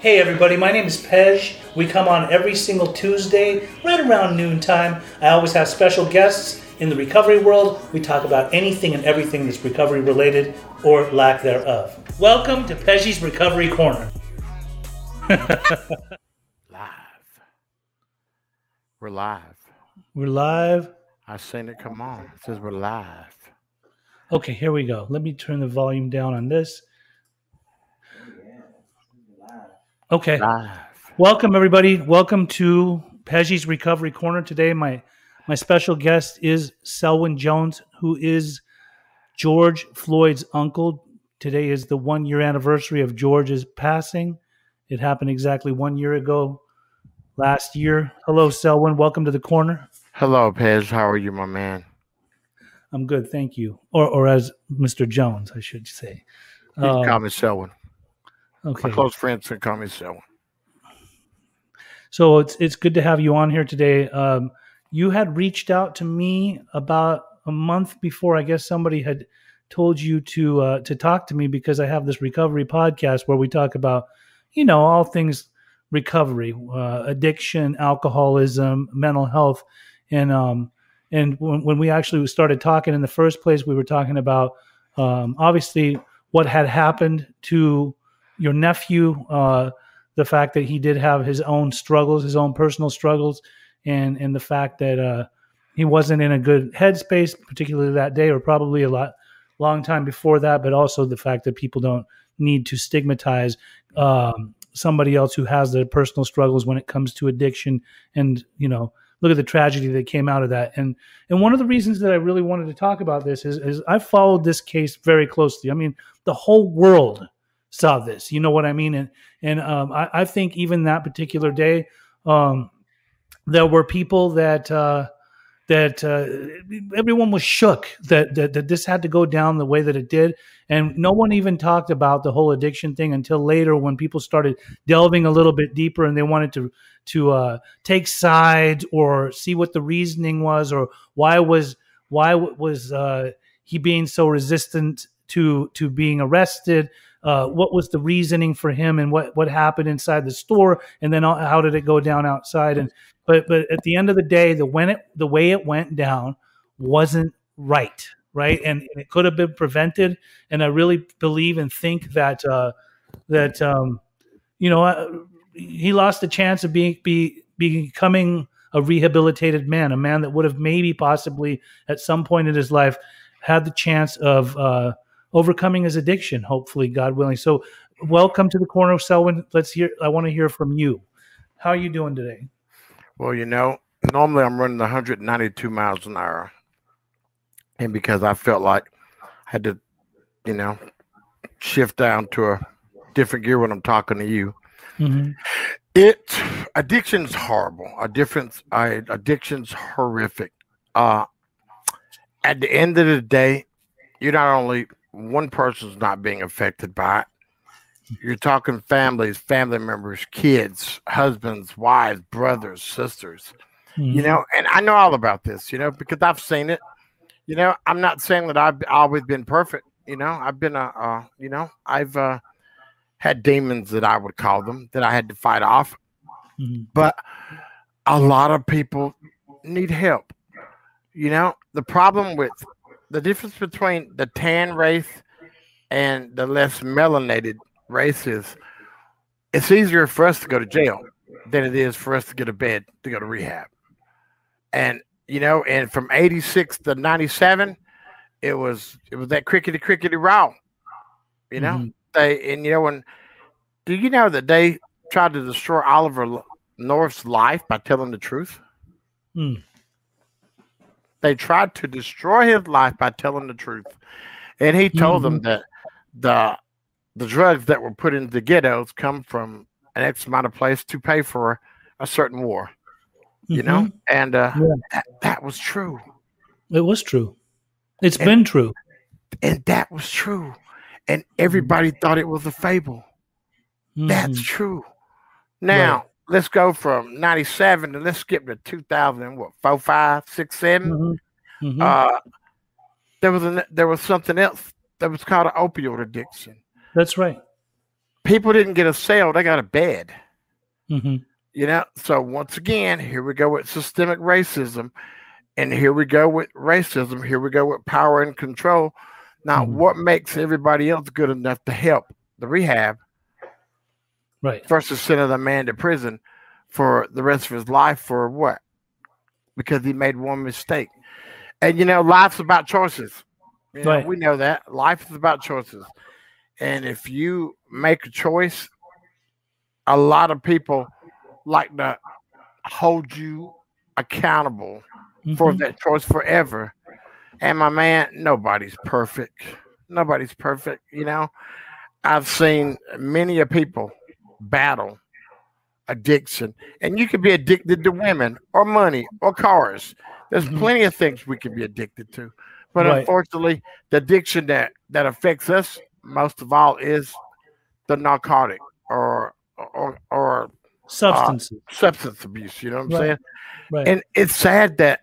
Hey everybody, my name is Pej. We come on every single Tuesday, right around noontime. I always have special guests in the recovery world. We talk about anything and everything that's recovery related or lack thereof. Welcome to Pej's Recovery Corner. live. We're live. We're live. I seen it come on. It says we're live. Okay, here we go. Let me turn the volume down on this. Okay. Live. Welcome everybody. Welcome to Pej's Recovery Corner. Today my my special guest is Selwyn Jones, who is George Floyd's uncle. Today is the one year anniversary of George's passing. It happened exactly one year ago last year. Hello, Selwyn. Welcome to the corner. Hello, Pez. How are you, my man? I'm good, thank you. Or or as Mr. Jones, I should say. You can Um, call me Selwyn. Okay. My close friends can call me Selwyn. So it's it's good to have you on here today. Um, you had reached out to me about a month before. I guess somebody had told you to uh, to talk to me because I have this recovery podcast where we talk about you know all things recovery, uh, addiction, alcoholism, mental health, and um and when, when we actually started talking in the first place, we were talking about um, obviously what had happened to your nephew. Uh, the fact that he did have his own struggles, his own personal struggles, and and the fact that uh, he wasn't in a good headspace, particularly that day, or probably a lot long time before that. But also the fact that people don't need to stigmatize um, somebody else who has their personal struggles when it comes to addiction, and you know. Look at the tragedy that came out of that, and and one of the reasons that I really wanted to talk about this is, is I followed this case very closely. I mean, the whole world saw this. You know what I mean? And and um, I, I think even that particular day, um, there were people that uh, that uh, everyone was shook that, that that this had to go down the way that it did, and no one even talked about the whole addiction thing until later when people started delving a little bit deeper and they wanted to to uh, take sides or see what the reasoning was or why was why was uh, he being so resistant to to being arrested uh, what was the reasoning for him and what what happened inside the store and then how did it go down outside? And but but at the end of the day the when it the way it went down wasn't right right? And, and it could have been prevented. And i really believe and think that uh that um you know uh, he lost the chance of being be becoming a rehabilitated man a man that would have maybe possibly at some point in his life had the chance of uh overcoming his addiction hopefully god willing so welcome to the corner of selwyn let's hear i want to hear from you how are you doing today Well, you know, normally I'm running 192 miles an hour. And because I felt like I had to, you know, shift down to a different gear when I'm talking to you, mm-hmm. it addiction's horrible. Addiction's I addiction's horrific. Uh at the end of the day, you're not only one person's not being affected by it. You're talking families, family members, kids, husbands, wives, brothers, sisters. You know, and I know all about this, you know, because I've seen it. You know, I'm not saying that I've always been perfect. You know, I've been a, uh, you know, I've uh, had demons that I would call them that I had to fight off. Mhm. But a lot of people need help. You know, the problem with the difference between the tan race and the less melanated races, it's easier for us to go to jail than it is for us to get a bed to go to rehab. And you know, and from 86 to 97, it was it was that crickety crickety row. You know, Mhm. they and you know when do you know that they tried to destroy Oliver North's life by telling the truth? Mm. They tried to destroy his life by telling the truth. And he told them that the the drugs that were put into the ghettos come from an X amount of place to pay for a certain war. You know? And uh Yeah. that, that was true. it was true It's And- been true And that was true. And everybody thought it was a fable. That's Mhm. true. Now let's go from ninety seven and let's skip to two thousand and what four, five, six, seven. Mhm. Mhm. Uh there was an, there was something else that was called an opioid addiction. That's right. people didn't get a cell; they got a bed. hmm You know, so once again, here we go with systemic racism, and here we go with racism. Here we go with power and control. Now, Mhm. what makes everybody else good enough to help the rehab Right. versus sending a man to prison for the rest of his life for what? Because he made one mistake. And you know, life's about choices. You know, Right. We know that life is about choices. And if you make a choice, a lot of people like to hold you accountable for Mhm. that choice forever. And my man, nobody's perfect. Nobody's perfect. You know, I've seen many of people battle addiction, and you could be addicted to women or money or cars. There's Mhm. plenty of things we can be addicted to, but Right. unfortunately, the addiction that that affects us most of all is the narcotic or or or Substances. substance abuse. You know what I'm Right. saying? right. And it's sad that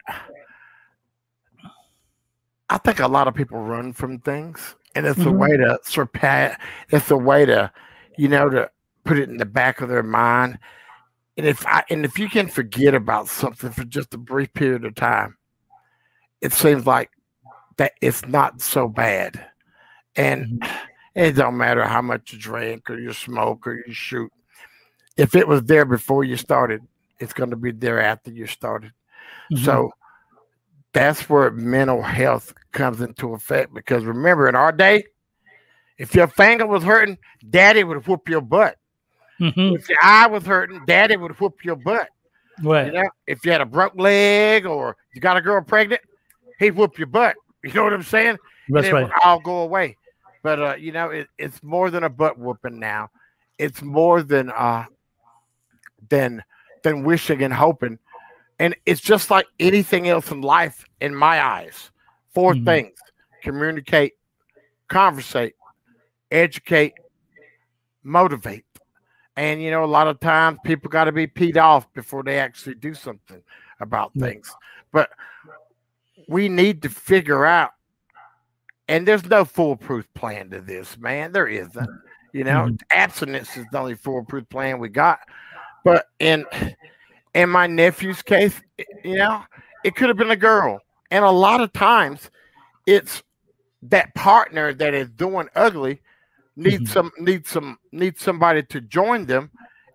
I think a lot of people run from things, and it's a Mhm. way to surpass. It's a way to, you know, to put it in the back of their mind. And if I and if you can forget about something for just a brief period of time, it seems like that it's not so bad. And it don't matter how much you drink or you smoke or you shoot. If it was there before you started, it's going to be there after you started. Mhm. So that's where mental health comes into effect. Because remember, in our day, if your finger was hurting, daddy would whoop your butt. Mhm. If your eye was hurting, daddy would whoop your butt. right. You know, if you had a broke leg or you got a girl pregnant, he'd whoop your butt. You know what I'm saying? That's right. would all go away. But uh, you know, it, it's more than a butt whooping now. It's more than uh than than wishing and hoping. And it's just like anything else in life, in my eyes. 4 Mhm. things: communicate, conversate, educate, motivate. And you know, a lot of times people got to be peed off before they actually do something about things. But we need to figure out and there's no foolproof plan to this, man. There isn't. You know, Mhm. abstinence is the only foolproof plan we got. But in in my nephew's case, you know, it could have been a girl. And a lot of times it's that partner that is doing ugly needs Mhm. some needs some needs somebody to join them.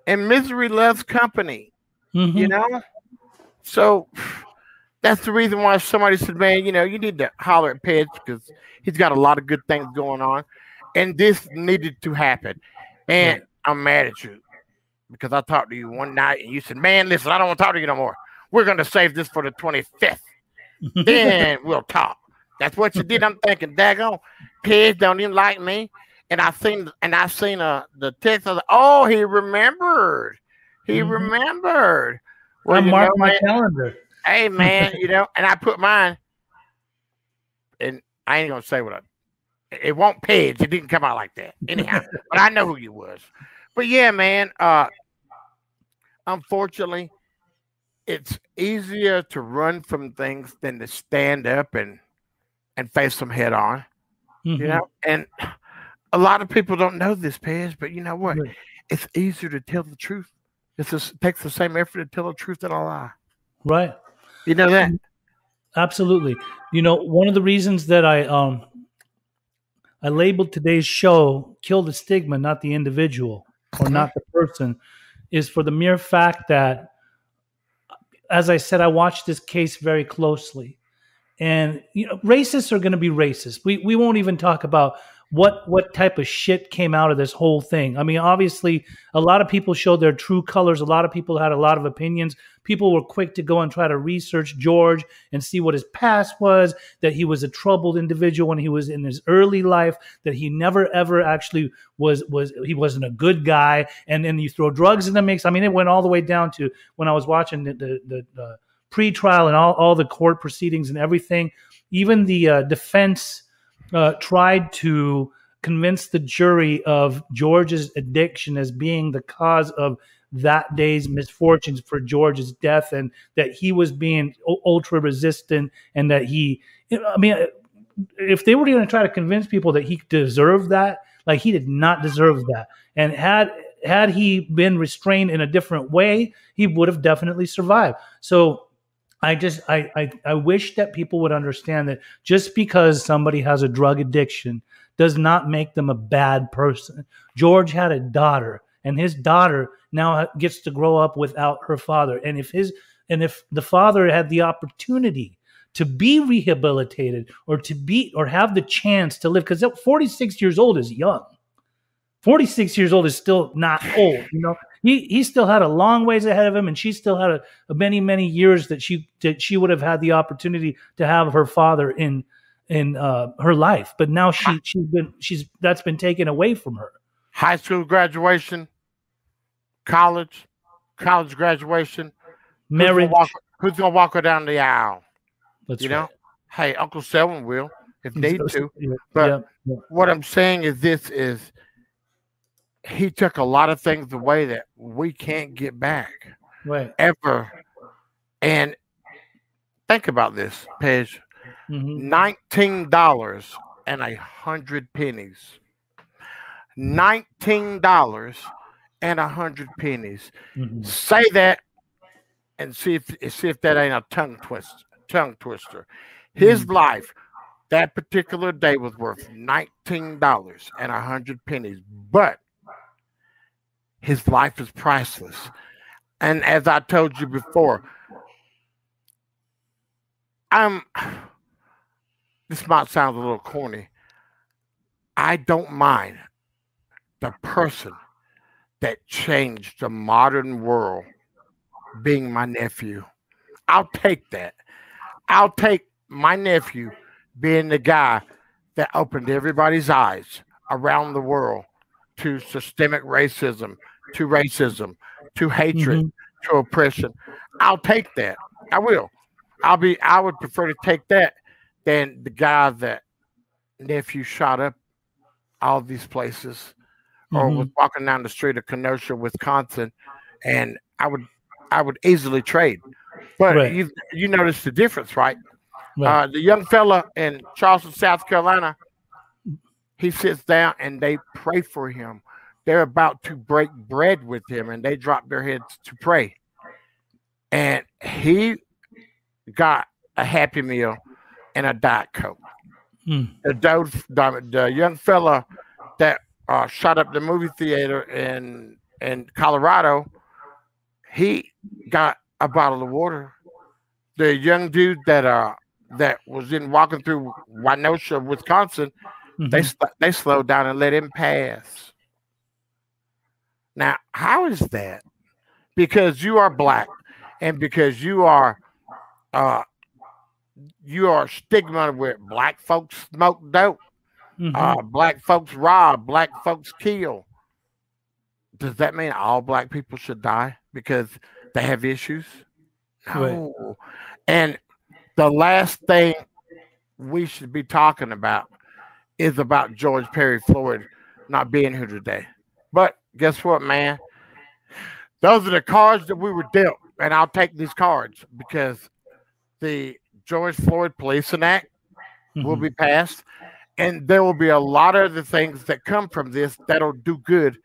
And misery loves company Mhm. you know? So that's the reason why somebody said man you know you need to holler at Pej because he's got a lot of good things going on. And this needed to happen. And i'm mad at you because i talked to you one night and you said man listen i don't want to talk to you no more. We're going to save this for the 25th then we'll talk. That's what you did. I'm thinking daggone Pej don't even like me and i seen and i seen uh the text of oh he remembered he Mhm. remembered I you marked know, my man, calendar. hey man, you know, and I put mine, and I ain't gonna say what I. It won't page. It didn't come out like that, anyhow. but I know who you was. But yeah, man. Uh, unfortunately, it's easier to run from things than to stand up and and face them head on. Mhm. You know, and a lot of people don't know this, Pez, but you know what? Right. It's easier to tell the truth. It's just, it takes the same effort to tell the truth than a lie. Right. You know that? Absolutely. You know, one of the reasons that I um I labeled today's show "Kill the Stigma, Not the Individual" or not the person, is for the mere fact that, as I said, I watched this case very closely, and you know, racists are going to be racist. We we won't even talk about what what type of shit came out of this whole thing. I mean, obviously, a lot of people showed their true colors. A lot of people had a lot of opinions. People were quick to go and try to research George and see what his past was. That he was a troubled individual when he was in his early life. That he never ever actually was was he wasn't a good guy. And then you throw drugs in the mix. I mean, it went all the way down to when I was watching the the, the, the pre-trial and all, all the court proceedings and everything. Even the uh, defense uh, tried to convince the jury of George's addiction as being the cause of that day's misfortunes for George's death, and that he was being ultra resistant, and that he, I mean, if they were going to try to convince people that he deserved that, Like he did not deserve that. And had had he been restrained in a different way, he would have definitely survived. So I just I, I I wish that people would understand that just because somebody has a drug addiction does not make them a bad person. George had a daughter, and his daughter now gets to grow up without her father. And if his and if the father had the opportunity to be rehabilitated or to be or have the chance to live, because 46 years old is young. 46 years old is still not old, you know. He he still had a long ways ahead of him, and she still had a, a many many years that she that she would have had the opportunity to have her father in in uh, her life. But now she she's been she's that's been taken away from her. High school graduation, college, college graduation, marriage. Who's gonna walk, who's gonna walk her down the aisle? That's you right. know, hey, Uncle Selwyn will if need to. But yeah, yeah. what I'm saying is this is he took a lot of things away that we can't get back right. ever. And think about this, Pej. hmm Nineteen dollars and a hundred pennies. Nineteen dollars and a hundred pennies. hmm Say that and see if see if that ain't a tongue twist tongue twister. His life that particular day was worth nineteen dollars and a hundred pennies, but his life is priceless. And as I told you before, I'm this might sound a little corny. I don't mind the person that changed the modern world being my nephew. I'll take that. I'll take my nephew being the guy that opened everybody's eyes around the world to systemic racism, to racism, to hatred, to oppression. I'll take that. I will. I'll be I would prefer to take that than the guy that nephew shot up all these places or Mhm. was walking down the street of Kenosha, Wisconsin, and I would I would easily trade. But Right. you you notice the difference, right? Right. Uh, the young fella in Charleston, South Carolina, he sits down and they pray for him. They're about to break bread with him, and they drop their heads to pray. And he got a Happy Meal and a Diet Coke. Mm. The, the, the young fella that uh, shot up the movie theater in in Colorado, he got a bottle of water. The young dude that uh that was in walking through Kenosha, Wisconsin, they Mhm. sl- they slowed down and let him pass. Now, how is that? Because you are black, and because you are, uh, you are stigma with black folks smoke dope, Mhm. uh, black folks rob, black folks kill. Does that mean all black people should die because they have issues? Right. And the last thing we should be talking about is about George Perry Floyd not being here today. But guess what, man? Those are the cards that we were dealt, and I'll take these cards because the George Floyd Policing Act will Mhm. be passed, and there will be a lot of the things that come from this that'll do good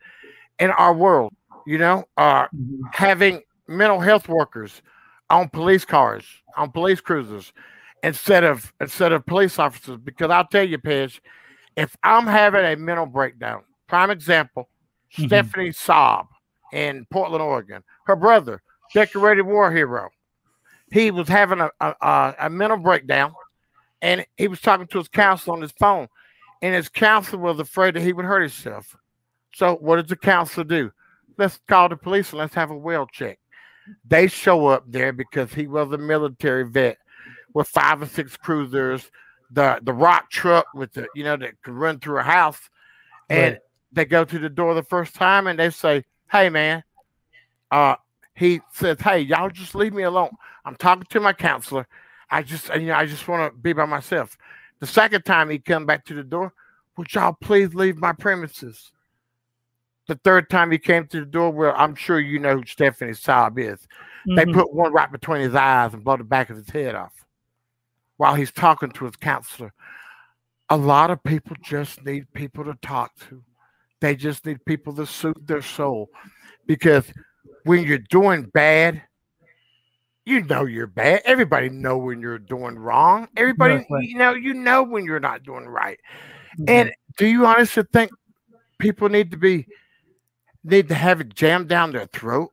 in our world. You know, uh, Mhm. having mental health workers on police cars, on police cruisers, instead of instead of police officers. Because I'll tell you, Pej, if I'm having a mental breakdown, prime example, Mhm. Stephanie Saab in Portland, Oregon, her brother, decorated war hero, he was having a, a, a, mental breakdown, and he was talking to his counselor on his phone, and his counselor was afraid that he would hurt himself. So what does the counselor do? Let's call the police and let's have a well check. They show up there because he was a military vet with five or six cruisers, the the rock truck with the you know that could run through a house, and Right. They go to the door the first time and they say, "Hey man," uh, he says, "Hey y'all just leave me alone. I'm talking to my counselor. I just you know I just want to be by myself." The second time he come back to the door, would y'all please leave my premises? The third time he came to the door, well, I'm sure you know who Stephanie Saab is. They Mhm. put one right between his eyes and blow the back of his head off while he's talking to his counselor. A lot of people just need people to talk to. They just need people to soothe their soul because when you're doing bad, you know you're bad. Everybody know when you're doing wrong. Everybody, Right, you know, you know when you're not doing right. Mhm. And do you honestly think people need to be need to have it jammed down their throat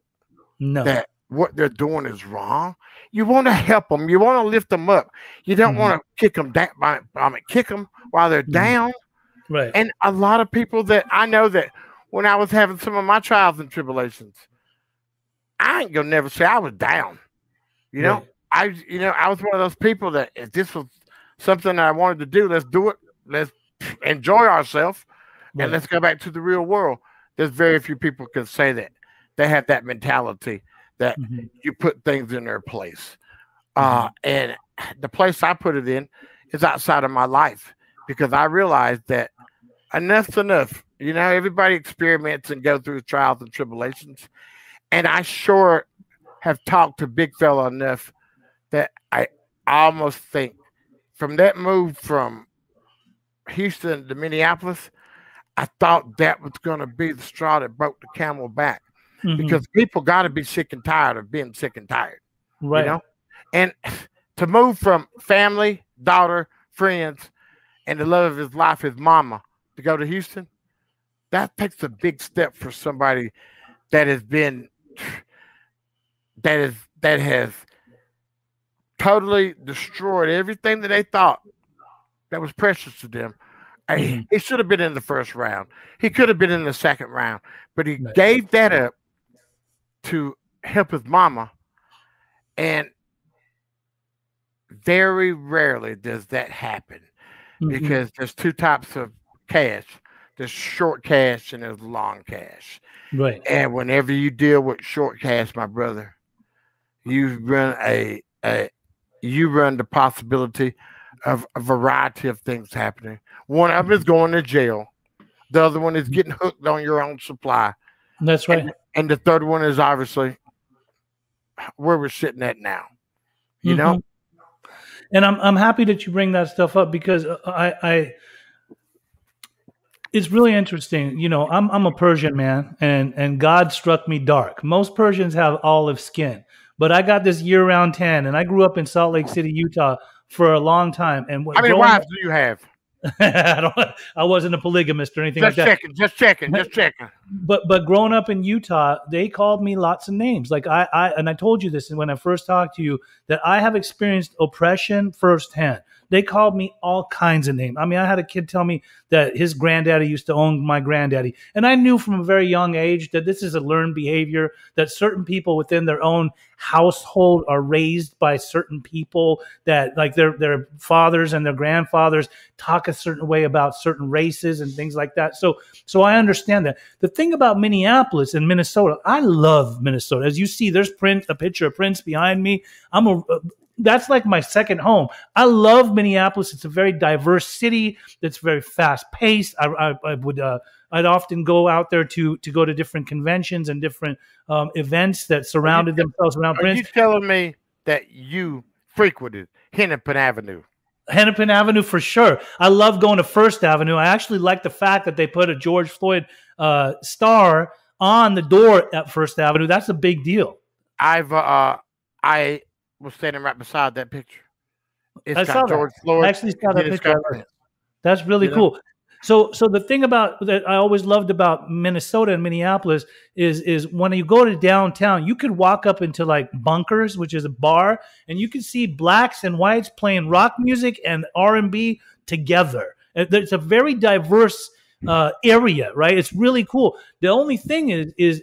no, that what they're doing is wrong? You want to help them. You want to lift them up. You don't Mhm. want to kick them down. I mean, kick them while they're Mhm. down. Right. And a lot of people that I know that when I was having some of my trials and tribulations, I ain't gonna never say I was down. You know, Right. I you know I was one of those people that if this was something that I wanted to do, let's do it. Let's enjoy ourselves right. and let's go back to the real world. There's very few people can say that they have that mentality that Mhm. you put things in their place. Uh, and the place I put it in is outside of my life because I realized that enough's enough. You know, everybody experiments and go through trials and tribulations. And I sure have talked to Big Fella enough that I almost think from that move from Houston to Minneapolis, I thought that was going to be the straw that broke the camel back Mhm. because people got to be sick and tired of being sick and tired right. you know and to move from family daughter friends and the love of his life his mama to go to houston that takes a big step for somebody that has been that is that has totally destroyed everything that they thought that was precious to them. Hey, Mhm. he should have been in the first round. He could have been in the second round but he gave that up to help his mama and very rarely does that happen Mhm. because there's two types of cash there's short cash and there's long cash right. and whenever you deal with short cash my brother you run a, a you run the possibility of a variety of things happening one of them is going to jail the other one is getting hooked on your own supply That's right. and the third one is obviously where we're sitting at now you know Mhm. And I'm I'm happy that you bring that stuff up because I I it's really interesting. You know, I'm I'm a Persian man, and and God struck me dark. Most Persians have olive skin, but I got this year round tan, and I grew up in Salt Lake City, Utah, for a long time. And how many wives do you have I don't. I wasn't a polygamist or anything just like that. Just checking just checking just checking but but growing up in Utah, they called me lots of names. Like I, I and I told you this when I first talked to you that I have experienced oppression firsthand. They called me all kinds of names. I mean, I had a kid tell me that his granddaddy used to own my granddaddy, and I knew from a very young age that this is a learned behavior. That certain people within their own household are raised by certain people that like their their fathers and their grandfathers talk a certain way about certain races and things like that. So so I understand that. The thing about Minneapolis and Minnesota, I love Minnesota. As you see, there's Prince, a picture of Prince behind me. I'm a that's like my second home. I love Minneapolis. It's a very diverse city. It's very fast paced. I, I, I would uh, I'd often go out there to to go to different conventions and different um, events that surrounded themselves around are Prince. you telling me that you frequented hennepin avenue Hennepin Avenue for sure. I love going to First Avenue. I actually like the fact that they put a George Floyd uh, star on the door at First Avenue. That's a big deal. i've uh i was standing right beside that picture It's I got saw that. floyd I actually saw that picture. That's really You know? cool. So, so the thing about that I always loved about Minnesota and Minneapolis is is when you go to downtown, you could walk up into like Bunkers, which is a bar, and you can see blacks and whites playing rock music and R and B together. It's a very diverse uh, area, right? It's really cool. The only thing is, is,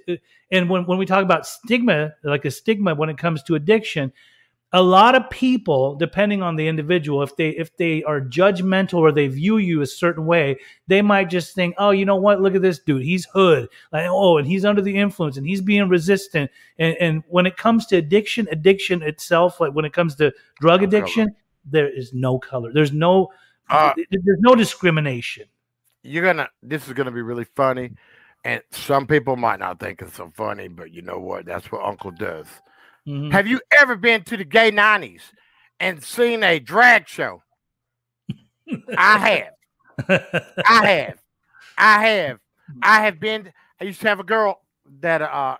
and when when we talk about stigma, like a stigma when it comes to addiction, a lot of people depending on the individual if they if they are judgmental or they view you a certain way they might just think oh you know what? Look at this dude. He's hood. Like oh and he's under the influence and he's being resistant. And and when it comes to addiction addiction itself like when it comes to drug No color. addiction there is no color. There's no Uh, there's no discrimination. You're gonna this is gonna be really funny and some people might not think it's so funny but you know what? That's what uncle does Mhm. have you ever been to the gay 90s and seen a drag show i have i have i have I have been. I used to have a girl that uh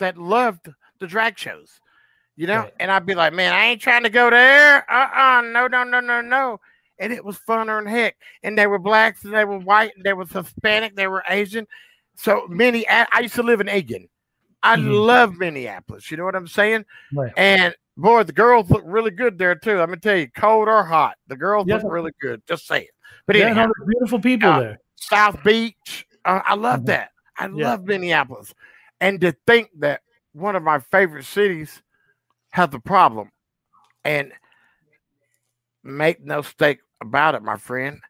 that loved the drag shows, you know, Right. and I'd be like, man, I ain't trying to go there. Uh uh no, no, no, no, no. And it was funner than heck. And they were blacks and they were white and they were Hispanic, they were Asian. So many. I used to live in Aiken. I Mhm. love Minneapolis. You know what I'm saying? Right. And boy, the girls look really good there too. I'm gonna tell you, cold or hot, the girls Yeah. look really good. Just saying. But Yeah, anyhow, beautiful people uh, there. South Beach. Uh, I love Mhm. that. I Yeah. love Minneapolis. And to think that one of my favorite cities has a problem, and make no mistake about it, my friend,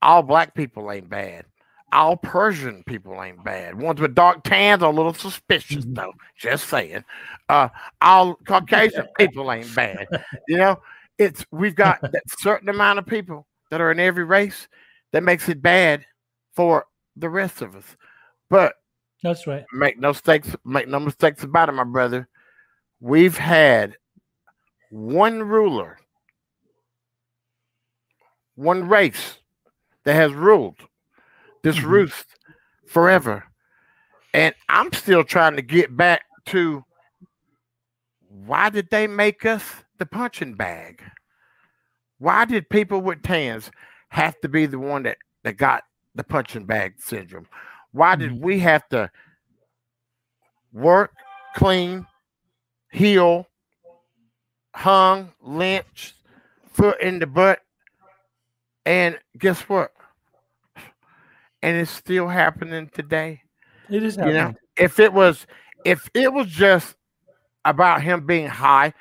all black people ain't bad. All Persian people ain't bad. Ones with dark tans are a little suspicious, Mhm. though. Just saying. Uh, all Caucasian people ain't bad. You know, it's we've got that certain amount of people that are in every race that makes it bad for the rest of us. But That's right. make no mistakes, make no mistakes about it, my brother. We've had one ruler, one race that has ruled this Mhm. roost forever. And I'm still trying to get back to why did they make us the punching bag? Why did people with tans have to be the one that, that got the punching bag syndrome? Why did Mhm. we have to work, clean, heal, hung, lynched, foot in the butt? And guess what? And it's still happening today. It is You happening. know, if it was if it was just about him being high,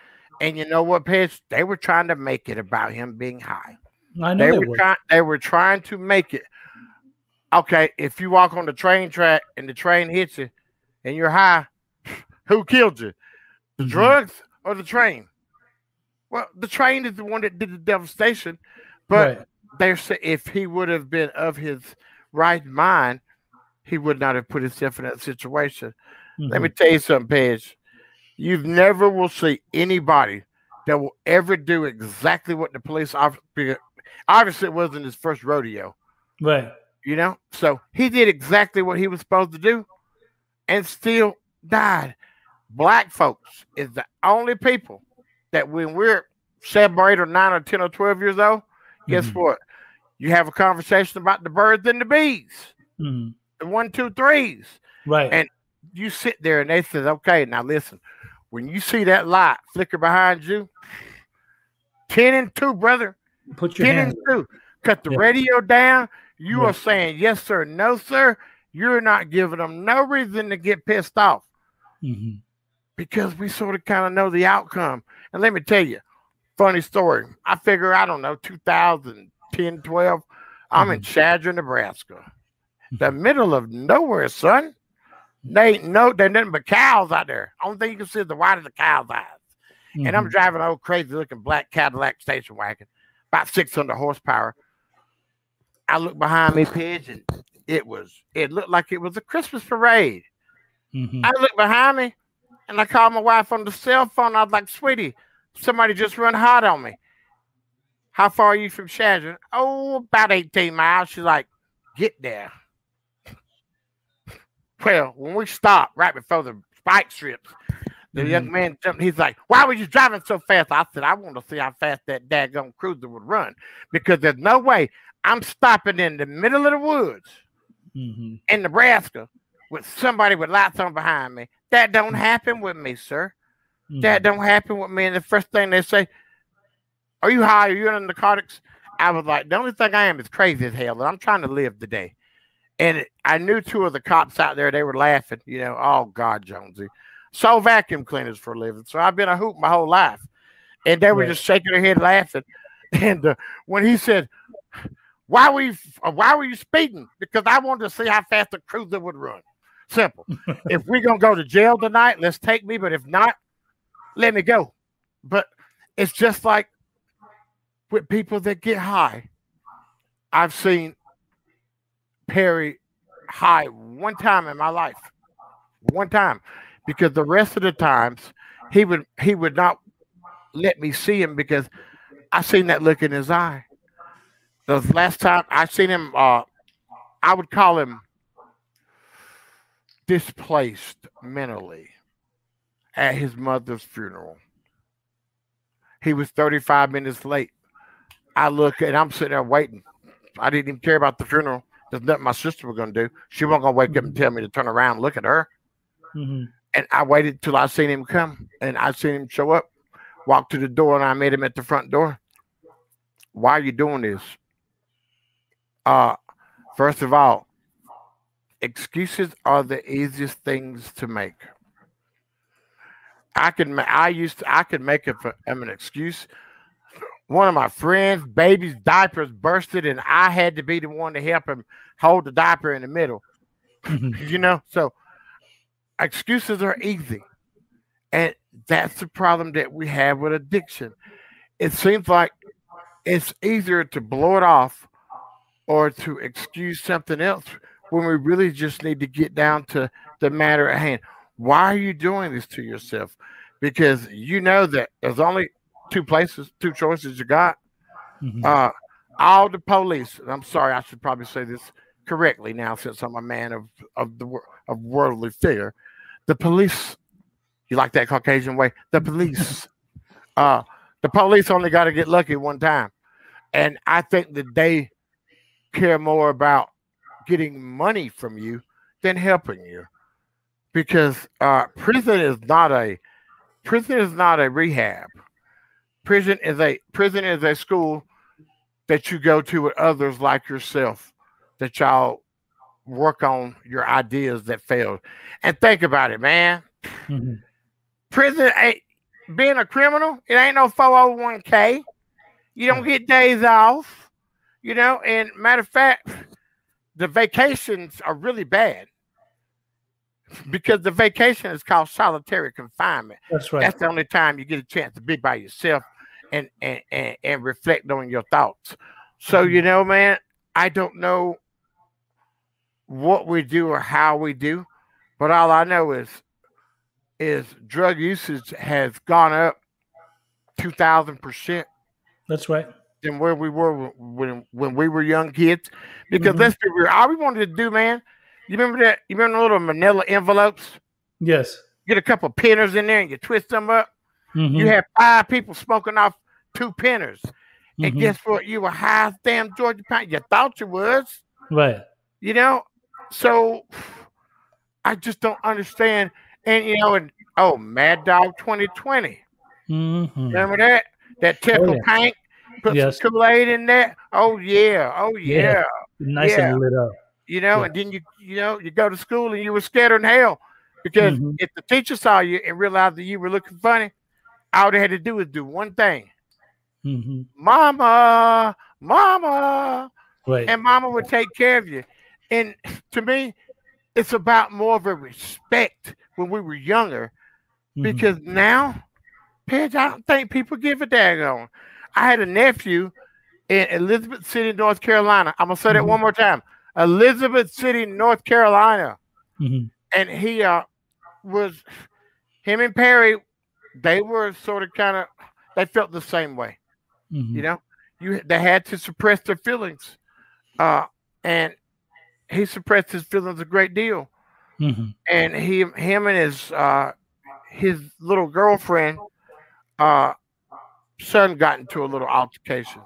and you know what, Paige, they were trying to make it about him being high. I know They they were trying they were trying to make it. Okay, if you walk on the train track and the train hits you and you're high, who killed you? The Mhm. drugs or the train? Well, the train is the one that did the devastation, but Right. they're if he would have been of his right mind, he would not have put himself in that situation. Let Mhm. me tell you something, Paige. You've never will see anybody that will ever do exactly what the police officer. Obviously, it wasn't his first rodeo, Right. you know. So he did exactly what he was supposed to do, and still died. Black folks is the only people that when we're seven or eight or nine or ten or twelve years old, guess Mhm. what? You have a conversation about the birds and the bees, Mhm. the one, two, threes. Right. And- you sit there and they says, okay, now listen, when you see that light flicker behind you, 10 and 2, brother, Put your 10 hand. and 2, cut the Yeah. radio down. You Yeah. are saying, yes, sir, no, sir. You're not giving them no reason to get pissed off Mhm. because we sort of kind of know the outcome. And let me tell you, funny story. I figure, I don't know, 2010, 12, I'm in Chadron, Nebraska, the middle of nowhere, son. They ain't no, there nothing but cows out there. Only thing you can see is the white of the cow's eyes. And I'm Mhm. driving an old crazy looking black Cadillac station wagon, about 600 horsepower. I look behind me, Pidge, and it was, it looked like it was a Christmas parade. Mhm. I look behind me and I called my wife on the cell phone. I was like, sweetie, somebody just run hot on me. How far are you from Chadron? Oh, about 18 miles. She's like, get there. Well, when we stopped right before the spike strips, the young man jumped. He's like, Why were you driving so fast? I said, I want to see how fast that daggone cruiser would run because there's no way I'm stopping in the middle of the woods Mhm. in Nebraska with somebody with lights on behind me. That don't happen with me, sir. That Mhm. don't happen with me. And the first thing they say, Are you high? Are you on narcotics? I was like, The only thing I am is crazy as hell. And I'm trying to live today. And I knew two of the cops out there, they were laughing, you know, oh God, Jonesy. Sold vacuum cleaners for a living. So I've been a hoop my whole life. And they were Right. just shaking their head laughing. And uh, when he said, why were you uh, why were you speeding? Because I wanted to see how fast the cruiser would run. Simple. if we're gonna go to jail tonight, let's take me. But if not, let me go. But it's just like with people that get high. I've seen Perry high one time in my life. One time. Because the rest of the times he would he would not let me see him because I seen that look in his eye. The last time I seen him uh I would call him displaced mentally at his mother's funeral. He was 35 minutes late. I look and I'm sitting there waiting. I didn't even care about the funeral. There's nothing my sister was going to do. She wasn't going to wake up and tell me to turn around and look at her. Mm-hmm. And I waited till I seen him come and I seen him show up, walk to the door, and I met him at the front door. Why are you doing this? Uh, first of all, excuses are the easiest things to make. I can I used to I could make um, an excuse. One of my friends' baby's diapers bursted, and I had to be the one to help him hold the diaper in the middle. Mm-hmm. you know, so excuses are easy. And that's the problem that we have with addiction. It seems like it's easier to blow it off or to excuse something else when we really just need to get down to the matter at hand. Why are you doing this to yourself? Because you know that there's only two places, two choices you got. Mhm. Uh, all the police. and I'm sorry, I should probably say this correctly now, since I'm a man of of the of worldly fear. The police. You like that Caucasian way? The police. uh, the police only got to get lucky one time, and I think that they care more about getting money from you than helping you, because uh, prison is not a prison is not a rehab. Prison is a prison is a school that you go to with others like yourself that y'all work on your ideas that failed. And think about it, man. Mhm. Prison ain't being a criminal, it ain't no 401k. You don't get days off, you know, and matter of fact, the vacations are really bad because the vacation is called solitary confinement. That's right. That's the only time you get a chance to be by yourself and and and, and reflect on your thoughts. So you know, man, I don't know what we do or how we do, but all I know is is drug usage has gone up two thousand percent That's right. than where we were when when we were young kids. Because Mhm. let's be real, all we wanted to do, man. You remember that? You remember the little manila envelopes? Yes. Get a couple pinners in there and you twist them up. Mhm. You had five people smoking off two pinners. And Mhm. guess what? You were high as damn Georgia Pine. You thought you was, right. you know? So I just don't understand. And you know, and oh, Mad Dog 2020. Mhm. Remember that? That tickle yeah. tank. Put Yes. some Kool-Aid in there. Oh yeah. Oh yeah. Yeah. Nice Yeah. and lit up. You know, Yeah. and then you you know, you go to school and you were scared in hell. Because Mhm. if the teacher saw you and realized that you were looking funny, all they had to do was do one thing. hmm Mama, mama. Right. and mama would take care of you. And to me, it's about more of a respect when we were younger Mhm. because now, Pej, I don't think people give a daggone. I had a nephew in Elizabeth City, North Carolina. I'm gonna say that Mhm. one more time. Elizabeth City, North Carolina. Mhm. And he uh was him and Perry, they were sort of kind of they felt the same way Mhm. you know you they had to suppress their feelings uh and he suppressed his feelings a great deal Mhm. and he him and his uh his little girlfriend uh son got into a little altercation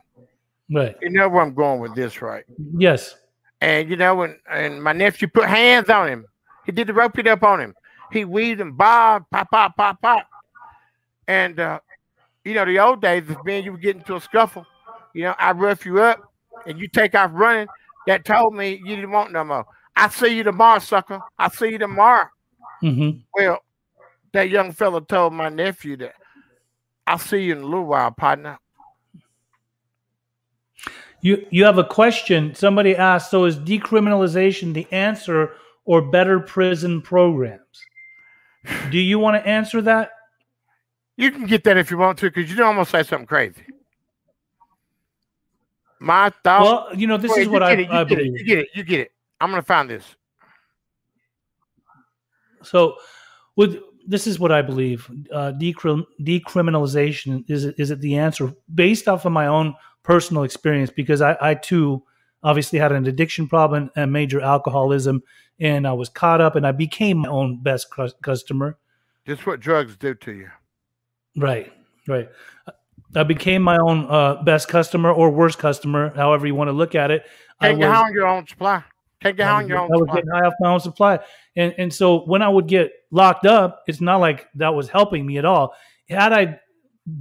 Right. you know where i'm going with this right Yes. and you know when and my nephew put hands on him he did the rope it up on him he weaved and bobbed pop pop pop pop and uh you know the old days if me and you would get into a scuffle you know i rough you up and you take off running that told me you didn't want no more i see you tomorrow sucker i see you tomorrow hmm well that young fella told my nephew that i'll see you in a little while partner You you have a question. Somebody asked, so is decriminalization the answer or better prison programs? Do you want to answer that? You can get that if you want to, because you gonna say something crazy. My thought. Well, you know, this Wait, is what I, it, I get it, believe. You get it. You get it. I'm gonna find this. So, with this is what I believe. Uh, decrim- decriminalization is it, is it the answer based off of my own personal experience because I, I too obviously had an addiction problem and major alcoholism, and I was caught up, and I became my own best customer. Just what drugs do to you. Right, right. I became my own uh, best customer or worst customer, however you want to look at it. Get high on your own supply. Can't get your own I was getting high off my own supply. And, and so when I would get locked up, it's not like that was helping me at all. Had I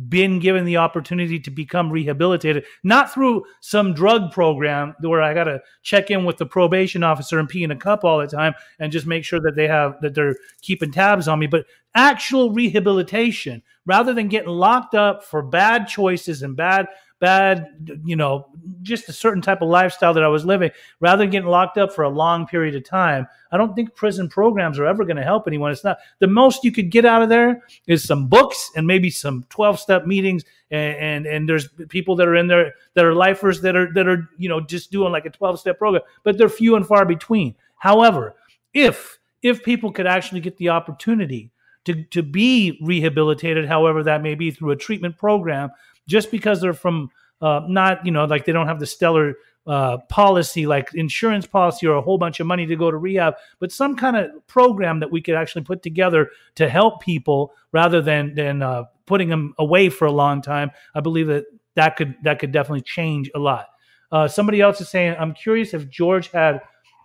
been given the opportunity to become rehabilitated, not through some drug program where I got to check in with the probation officer and pee in a cup all the time and just make sure that they have that they're keeping tabs on me, but actual rehabilitation rather than getting locked up for bad choices and bad bad, you know, just a certain type of lifestyle that I was living, rather than getting locked up for a long period of time. I don't think prison programs are ever going to help anyone. It's not the most you could get out of there is some books and maybe some 12 step meetings. And, and, and there's people that are in there that are lifers that are, that are, you know, just doing like a 12 step program, but they're few and far between. However, if, if people could actually get the opportunity to, to be rehabilitated, however that may be through a treatment program, just because they're from uh, not you know like they don't have the stellar uh, policy like insurance policy or a whole bunch of money to go to rehab, but some kind of program that we could actually put together to help people rather than than uh, putting them away for a long time. I believe that that could that could definitely change a lot. Uh, somebody else is saying, I'm curious if George had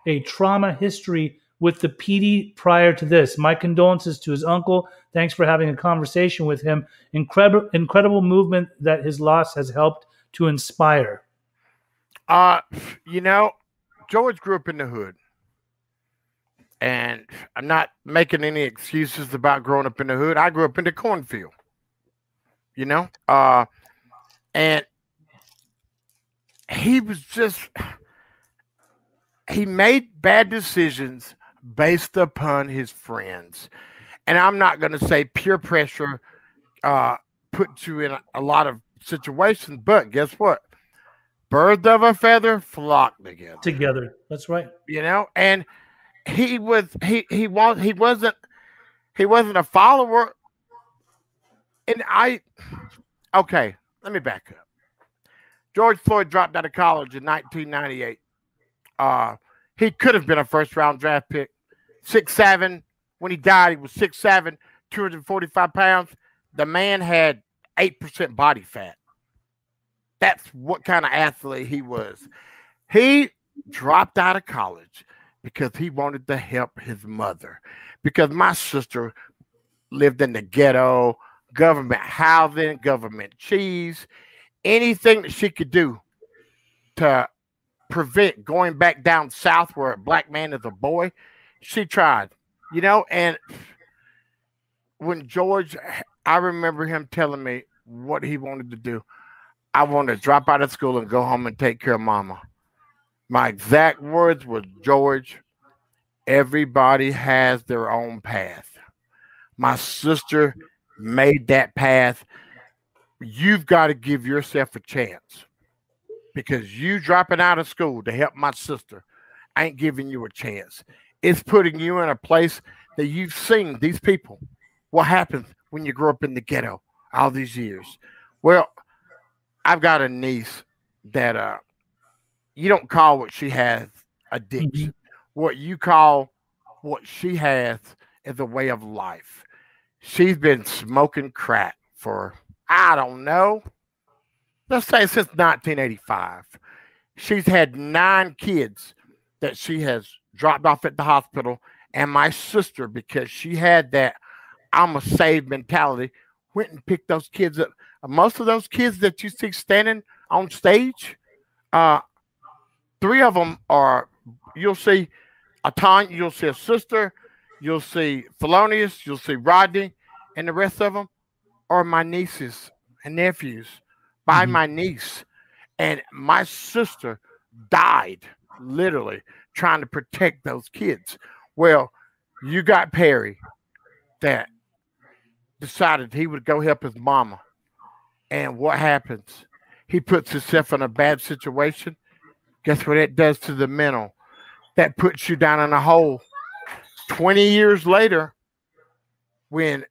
a trauma history with the PD prior to this. My condolences to his uncle. Thanks for having a conversation with him. Incredible, incredible movement that his loss has helped to inspire. Uh, you know, George grew up in the hood. And I'm not making any excuses about growing up in the hood. I grew up in the cornfield. You know? Uh and he was just he made bad decisions based upon his friends. And I'm not going to say peer pressure uh, put you in a, a, lot of situations, but guess what? Birds of a feather flock together. Together. That's right. You know, and he was he he was he wasn't he wasn't a follower. And I okay, let me back up. George Floyd dropped out of college in 1998. Uh, he could have been a first round draft pick six seven. When he died, he was six seven, 245 pounds. The man had eight percent body fat. That's what kind of athlete he was. He dropped out of college because he wanted to help his mother. Because my sister lived in the ghetto, government housing, government cheese, anything that she could do to prevent going back down south where a black man is a boy she tried, you know. And when George, I remember him telling me what he wanted to do. I wanted to drop out of school and go home and take care of mama. My exact words were George, everybody has their own path. My sister made that path. You've got to give yourself a chance because you dropping out of school to help my sister ain't giving you a chance it's putting you in a place that you've seen these people. What happens when you grow up in the ghetto all these years? Well, I've got a niece that uh you don't call what she has addiction. Mm-hmm. What you call what she has is a way of life. She's been smoking crack for I don't know. Let's say since 1985. She's had nine kids that she has dropped off at the hospital, and my sister, because she had that I'm a save mentality, went and picked those kids up. Most of those kids that you see standing on stage, uh, three of them are you'll see a Tanya, you'll see a sister, you'll see Thelonious, you'll see Rodney, and the rest of them are my nieces and nephews by mm-hmm. my niece. And my sister died literally trying to protect those kids. Well, you got Perry that decided he would go help his mama. And what happens? He puts himself in a bad situation. Guess what it does to the mental? That puts you down in a hole. 20 years later, when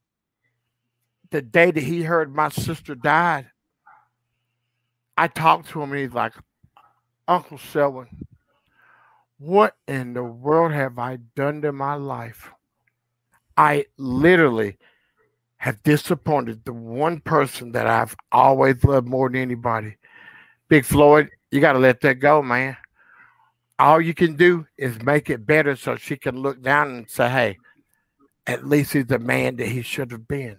the day that he heard my sister died, I talked to him and he's like, Uncle Selwyn, what in the world have I done to my life? I literally have disappointed the one person that I've always loved more than anybody. Big Floyd, you got to let that go, man. All you can do is make it better so she can look down and say, hey, at least he's the man that he should have been.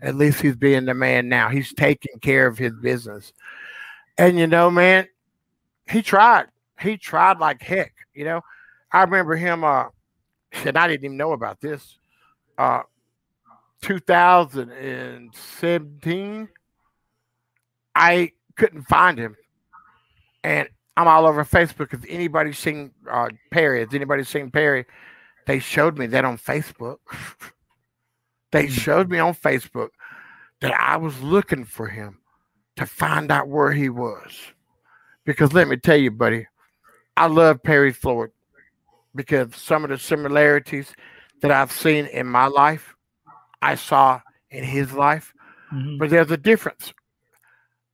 At least he's being the man now. He's taking care of his business. And you know, man, he tried. He tried like heck. You know, I remember him. Uh, and I didn't even know about this. Uh, 2017, I couldn't find him, and I'm all over Facebook. If anybody seen uh, Perry, has anybody seen Perry? They showed me that on Facebook. they showed me on Facebook that I was looking for him to find out where he was. Because let me tell you, buddy, I love Perry Floyd because some of the similarities that I've seen in my life, I saw in his life. Mm-hmm. But there's a difference.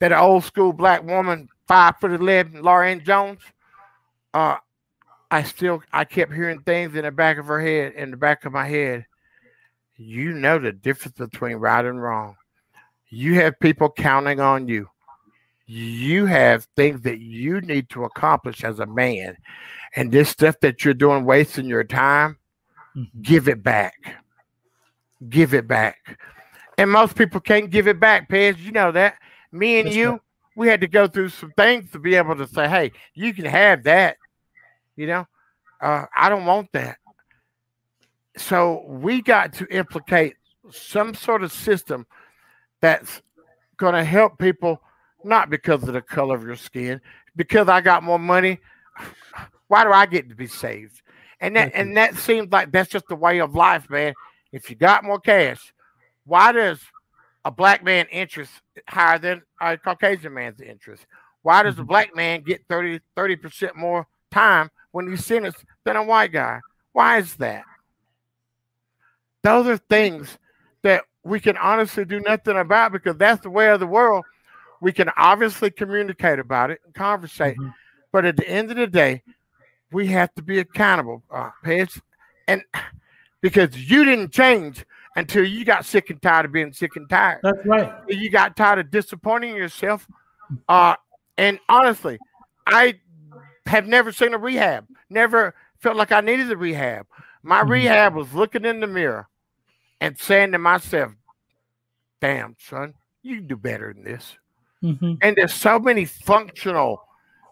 That old school black woman, five foot eleven, Lauren Jones, uh, I still I kept hearing things in the back of her head, in the back of my head. You know the difference between right and wrong. You have people counting on you. You have things that you need to accomplish as a man. And this stuff that you're doing, wasting your time, mm-hmm. give it back. Give it back. And most people can't give it back, Pej. You know that. Me and That's you, right. we had to go through some things to be able to say, hey, you can have that. You know, uh, I don't want that. So we got to implicate some sort of system that's going to help people, not because of the color of your skin, because I got more money. Why do I get to be saved? And that and that seems like that's just the way of life, man. If you got more cash, why does a black man interest higher than a Caucasian man's interest? Why does a mm-hmm. black man get 30 percent more time when he's sentenced than a white guy. Why is that? Those are things that we can honestly do nothing about because that's the way of the world. We can obviously communicate about it and conversate, mm-hmm. but at the end of the day, we have to be accountable, uh, and because you didn't change until you got sick and tired of being sick and tired. That's right. You got tired of disappointing yourself. Uh, and honestly, I have never seen a rehab. Never felt like I needed a rehab. My mm-hmm. rehab was looking in the mirror and saying to myself, damn, son, you can do better than this. Mm-hmm. And there's so many functional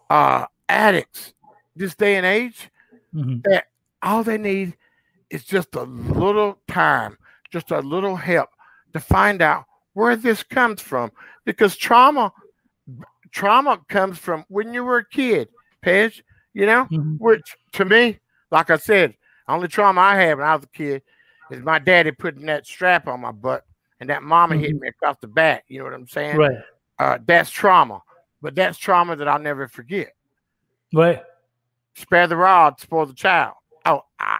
uh, addicts this day and age mm-hmm. that all they need is just a little time, just a little help to find out where this comes from. Because trauma, trauma comes from when you were a kid. Pej, you know, mm-hmm. which to me, like I said, only trauma I had when I was a kid is my daddy putting that strap on my butt and that mama mm-hmm. hit me across the back. You know what I'm saying? Right. Uh, that's trauma, but that's trauma that I'll never forget. Right. Spare the rod, spoil the child. Oh, I,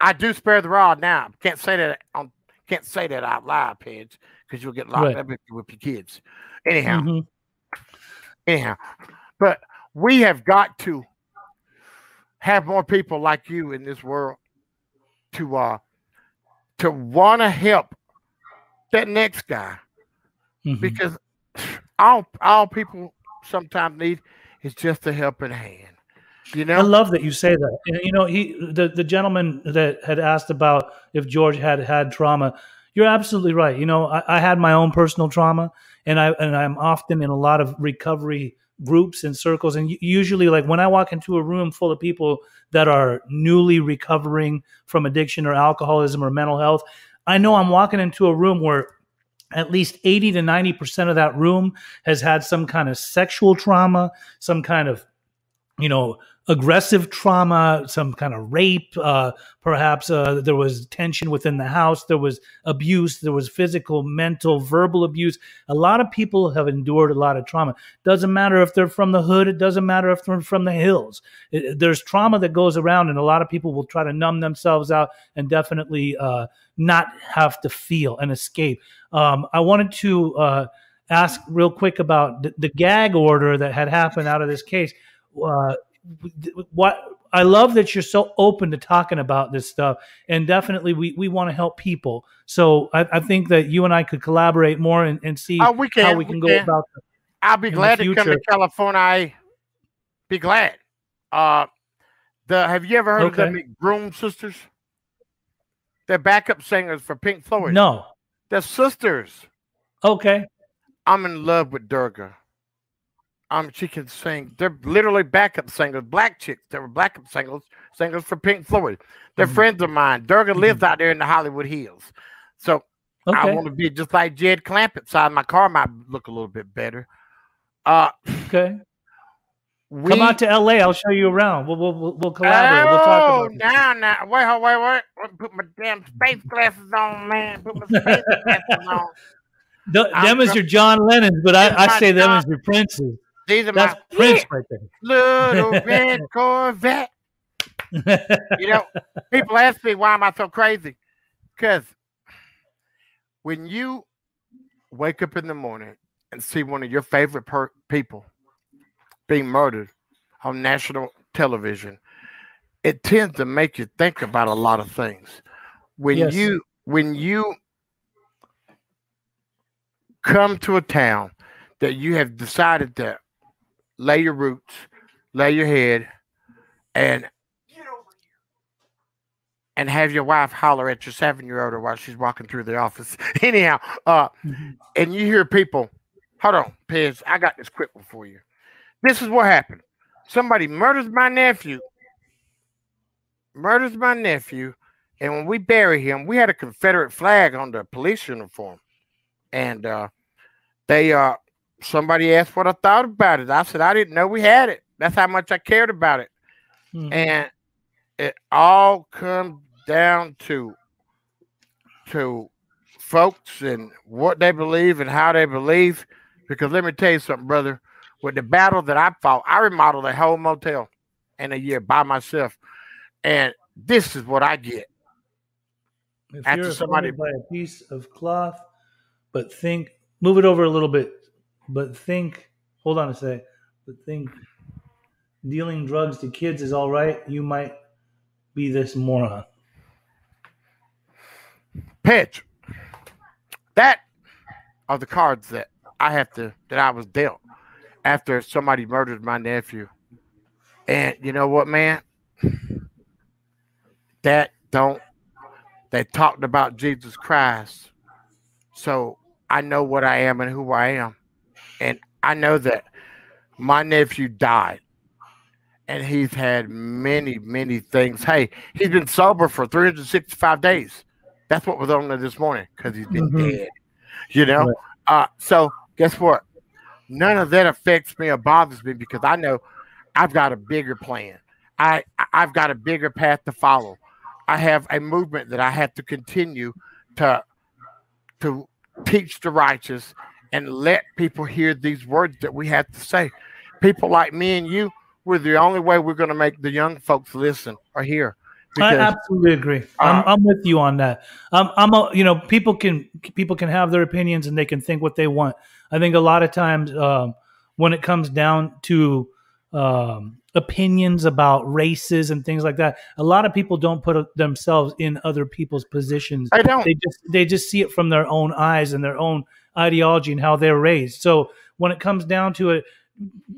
I do spare the rod now. Can't say that on can't say that out loud, Pej, because you'll get locked right. up with your kids. Anyhow, mm-hmm. anyhow, but we have got to have more people like you in this world to uh to want to help that next guy mm-hmm. because all all people sometimes need is just a helping hand you know? I love that you say that. You know he the, the gentleman that had asked about if george had had trauma you're absolutely right. You know I, I had my own personal trauma and i and i'm often in a lot of recovery groups and circles and usually like when i walk into a room full of people that are newly recovering from addiction or alcoholism or mental health i know i'm walking into a room where at least 80 to 90% of that room has had some kind of sexual trauma some kind of you know aggressive trauma, some kind of rape. Uh, perhaps uh, there was tension within the house. There was abuse. There was physical, mental, verbal abuse. A lot of people have endured a lot of trauma. Doesn't matter if they're from the hood. It doesn't matter if they're from the hills. It, there's trauma that goes around, and a lot of people will try to numb themselves out and definitely uh, not have to feel and escape. Um, I wanted to uh, ask real quick about the, the gag order that had happened out of this case uh, what I love that you're so open to talking about this stuff, and definitely we, we want to help people. So I, I think that you and I could collaborate more and, and see Oh, we can, how we can we go can. about. it. I'll be glad to come to. California. I be glad. Uh, the have you ever heard of the McBroom sisters? They're backup singers for Pink Floyd. No, they're sisters. okay, I'm in love with Durga. Um, she can sing. They're literally backup singers, black chicks. They were backup singers, singers for Pink Floyd. They're Mhm. friends of mine. Durga lives out there in the Hollywood Hills. So I want to be just like Jed Clampett. Side my car might look a little bit better. Uh, okay. we, Come out to LA. I'll show you around. We'll we'll, we'll, collaborate. We'll talk Oh, about this. now, now, wait, hold- wait, wait, wait. Put my damn space glasses on, man. Put my space glasses on. Th- I'm them is your John Lennons, but I, I say them John- as your princes. These are That's my Prince right little red Corvette. You know, people ask me why am I so crazy? Because when you wake up in the morning and see one of your favorite per- people being murdered on national television, it tends to make you think about a lot of things. When Yes. you when you come to a town that you have decided to lay your roots, lay your head, and and have your wife holler at your seven year old while she's walking through the office. Anyhow, uh, Mhm. and you hear people, hold on, Pej, I got this quick one for you. This is what happened. Somebody murders my nephew, murders my nephew, and when we bury him, we had a Confederate flag on the police uniform. And uh they uh somebody asked what I thought about it. I said I didn't know we had it. That's how much I cared about it. Mhm. And it all comes down to to folks and what they believe and how they believe. Because let me tell you something, brother. With the battle that I fought, I remodeled a whole motel in a year by myself. And this is what I get. If After you're somebody- by a piece of cloth, but think, move it over a little bit, but think, hold on a sec, but think dealing drugs to kids is all right, you might be this moron. pitch. That are the cards that I have to that I was dealt after somebody murdered my nephew. And you know what, man? That don't they talked about Jesus Christ. So I know what I am and who I am. And I know that my nephew died. And he's had many, many things. Hey, he's been sober for 365 days. That's what was on there this morning because he's been Mhm. dead. You know? Right. Uh, so guess what? None of that affects me or bothers me because I know I've got a bigger plan. I- I've got a bigger path to follow. I have a movement that I have to continue to to teach the righteous and let people hear these words that we have to say. People like me and you, we're the only way we're going to make the young folks listen or hear. I absolutely agree. uh, I'm, I'm with you on that. I'm, I'm, a, you know, people can people can have their opinions and they can think what they want. I think a lot of times um, when it comes down to um, opinions about races and things like that, a lot of people don't put themselves in other people's positions. I don't. They just they just see it from their own eyes and their own ideology and how they're raised. So when it comes down to it,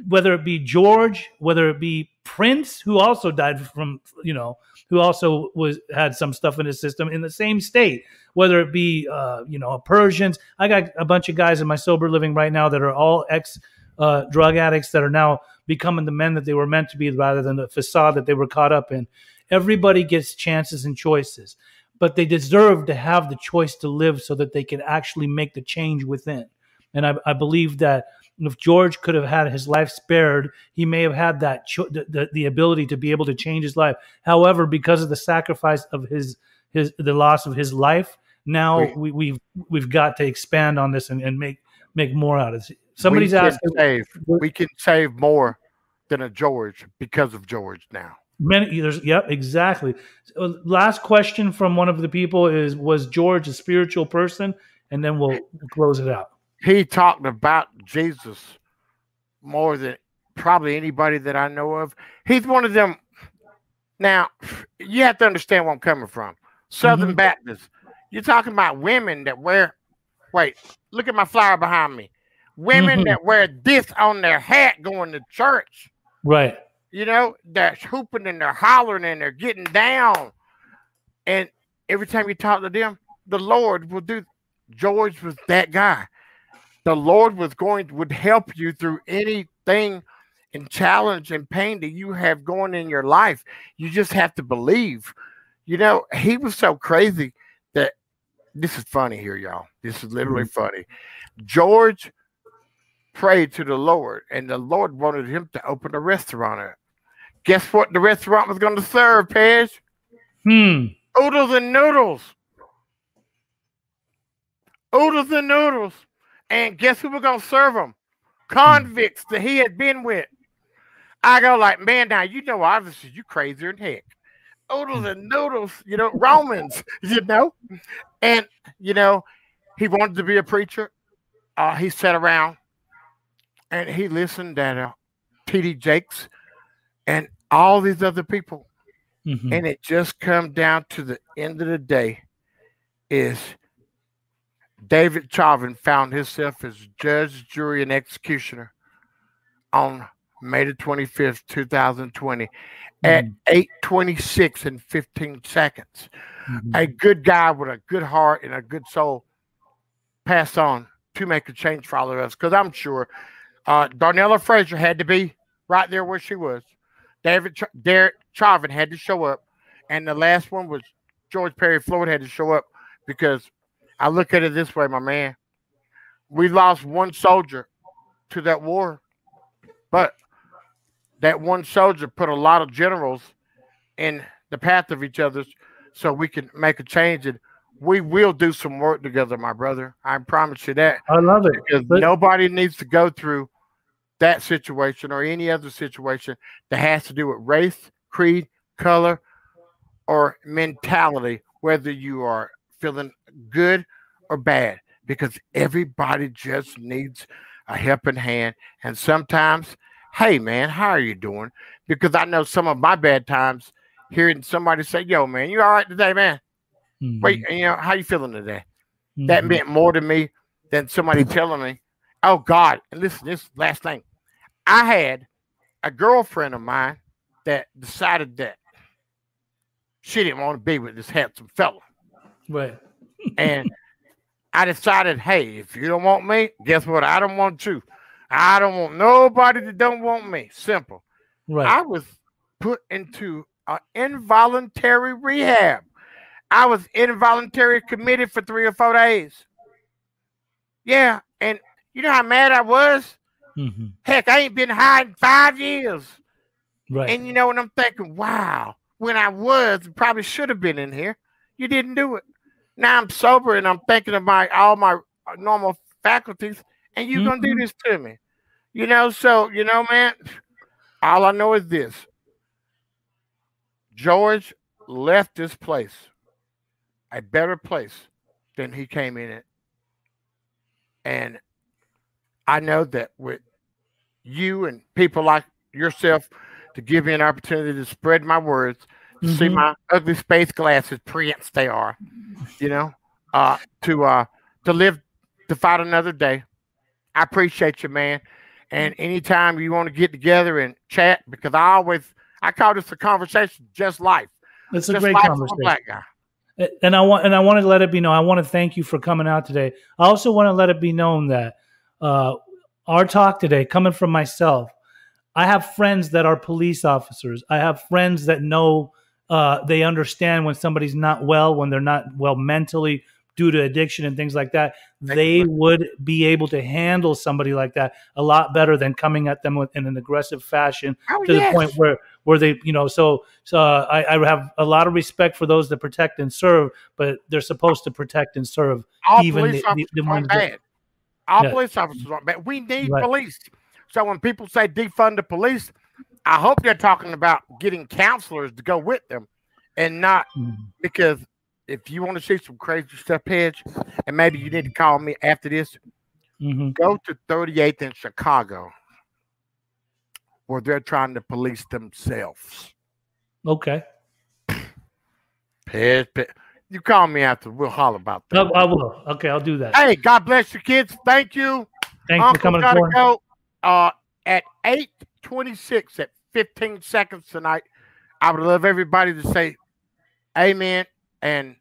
whether it be George, whether it be Prince, who also died from you know who also was had some stuff in his system in the same state. Whether it be uh, you know Persians, I got a bunch of guys in my sober living right now that are all ex uh, drug addicts that are now becoming the men that they were meant to be, rather than the facade that they were caught up in. Everybody gets chances and choices, but they deserve to have the choice to live so that they can actually make the change within. And I, I believe that if George could have had his life spared, he may have had that cho- the, the, ability to be able to change his life. However, because of the sacrifice of his his the loss of his life, now We- we, we've we've got to expand on this and, and make make more out of it. Somebody's we asking save. We can save more than a George because of George now. many there's yep exactly. Last question from one of the people is was George a spiritual person? And then we'll close it out. He talked about Jesus more than probably anybody that I know of. He's one of them. Now, you have to understand where I'm coming from. Southern Mhm. Baptists. You're talking about women that wear. Wait, look at my flower behind me. Women Mhm. that wear this on their hat going to church. Right. You know, they're hooping and they're hollering and they're getting down. And every time you talk to them, the Lord will do. George was that guy. The Lord was going would help you through anything and challenge and pain that you have going in your life. You just have to believe. You know, he was so crazy that this is funny here, y'all. This is literally mm-hmm. funny. George prayed to the Lord, and the Lord wanted him to open a restaurant. Guess what the restaurant was going to serve, Pej? Hmm. Oodles and noodles. Oodles and noodles. And guess who we're going to serve them? Convicts that he had been with. I go like, man, now you know, obviously you crazier than heck. Oodles and noodles, you know, Romans, you know. And, you know, he wanted to be a preacher. Uh, he sat around and he listened at uh, T.D. Jakes and all these other people Mhm. and it just come down to the end of the day is David Chauvin found himself as judge, jury, and executioner on May the 25th, 2020 at Mhm. 826 and 15 seconds. Mhm. A good guy with a good heart and a good soul passed on to make a change for all of us. Because I'm sure uh, Darnella Frazier had to be right there where she was. David Ch- Derek Chauvin had to show up, and the last one was George Perry Floyd had to show up because I look at it this way, my man. We lost one soldier to that war, but that one soldier put a lot of generals in the path of each other's so we can make a change and we will do some work together, my brother. I promise you that I love it. because But- nobody needs to go through that situation or any other situation that has to do with race, creed, color, or mentality, whether you are feeling good or bad, because everybody just needs a helping hand. And sometimes, hey man, how are you doing? Because I know some of my bad times hearing somebody say, Yo, man, you all right today, man? Mhm. Wait, you know, how you feeling today? that Mhm. meant more to me than somebody telling me, "Oh God!" And listen, this last thing, I had a girlfriend of mine that decided that she didn't want to be with this handsome fella, Right. and I decided, hey, if you don't want me, guess what? I don't want you. I don't want nobody that don't want me. Simple. Right. I was put into an involuntary rehab. I was involuntary committed for three or four days. Yeah, and you know how mad I was? Mhm. Heck, I ain't been high in five years. Right. And you know, and I'm thinking, wow, when I was, probably should have been in here. You didn't do it. Now I'm sober and I'm thinking of my all my uh, normal faculties, and you're gonna do Mhm. this to me. You know, so you know, man, all I know is this. George left this place a better place than he came in it. And I know that with you and people like yourself to give me an opportunity to spread my words, to see my ugly space glasses, Prince they are, you know, uh, to uh, to live to fight another day. I appreciate you, man. And anytime you want to get together and chat, because I always I call this a conversation, just life, It's a just great life of a conversation. And I want and I want to let it be known. I want to thank you for coming out today. I also want to let it be known that uh, our talk today, coming from myself, I have friends that are police officers. I have friends that know uh, they understand when somebody's not well, when they're not well mentally due to addiction and things like that. They would be able to handle somebody like that a lot better than coming at them with, in an aggressive fashion Oh, to yes. the point where where they you know so so uh, I, I have a lot of respect for those that protect and serve but they're supposed to protect and serve all even police the- the- officers the bad. All Yeah. police officers aren't bad. We need Right. police. So when people say defund the police, I hope they're talking about getting counselors to go with them, and not because if you want to see some crazy stuff, Hedge, and maybe you need to call me after this. Mhm. Go to 38th in Chicago. where they're trying to police themselves. Okay. Piss. You call me after. We'll holler about that. I, I will. Okay, I'll do that. Hey, God bless you, kids. Thank you. Thanks for coming gotta go. Uh, at eight twenty-six, at fifteen seconds tonight, I would love everybody to say, "Amen," and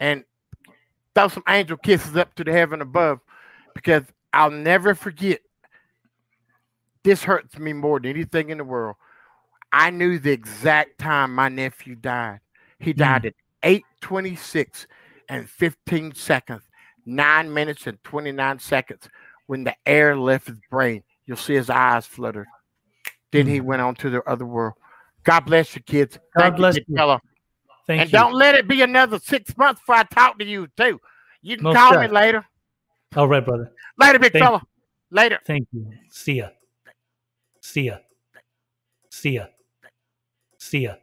and throw some angel kisses up to the heaven above, because I'll never forget. This hurts me more than anything in the world. I knew the exact time my nephew died. He mm. died at eight twenty-six and fifteen seconds, nine minutes and twenty-nine seconds when the air left his brain, you'll see his eyes flutter. Then he mm. went on to the other world. God bless you, kids. God Thank bless you, you. Thank and you. don't let it be another six months before I talk to you, too. You can Most call me later. All right, brother. Later, big Thank- fella. Later. Thank you. See ya. See ya. See ya. See ya.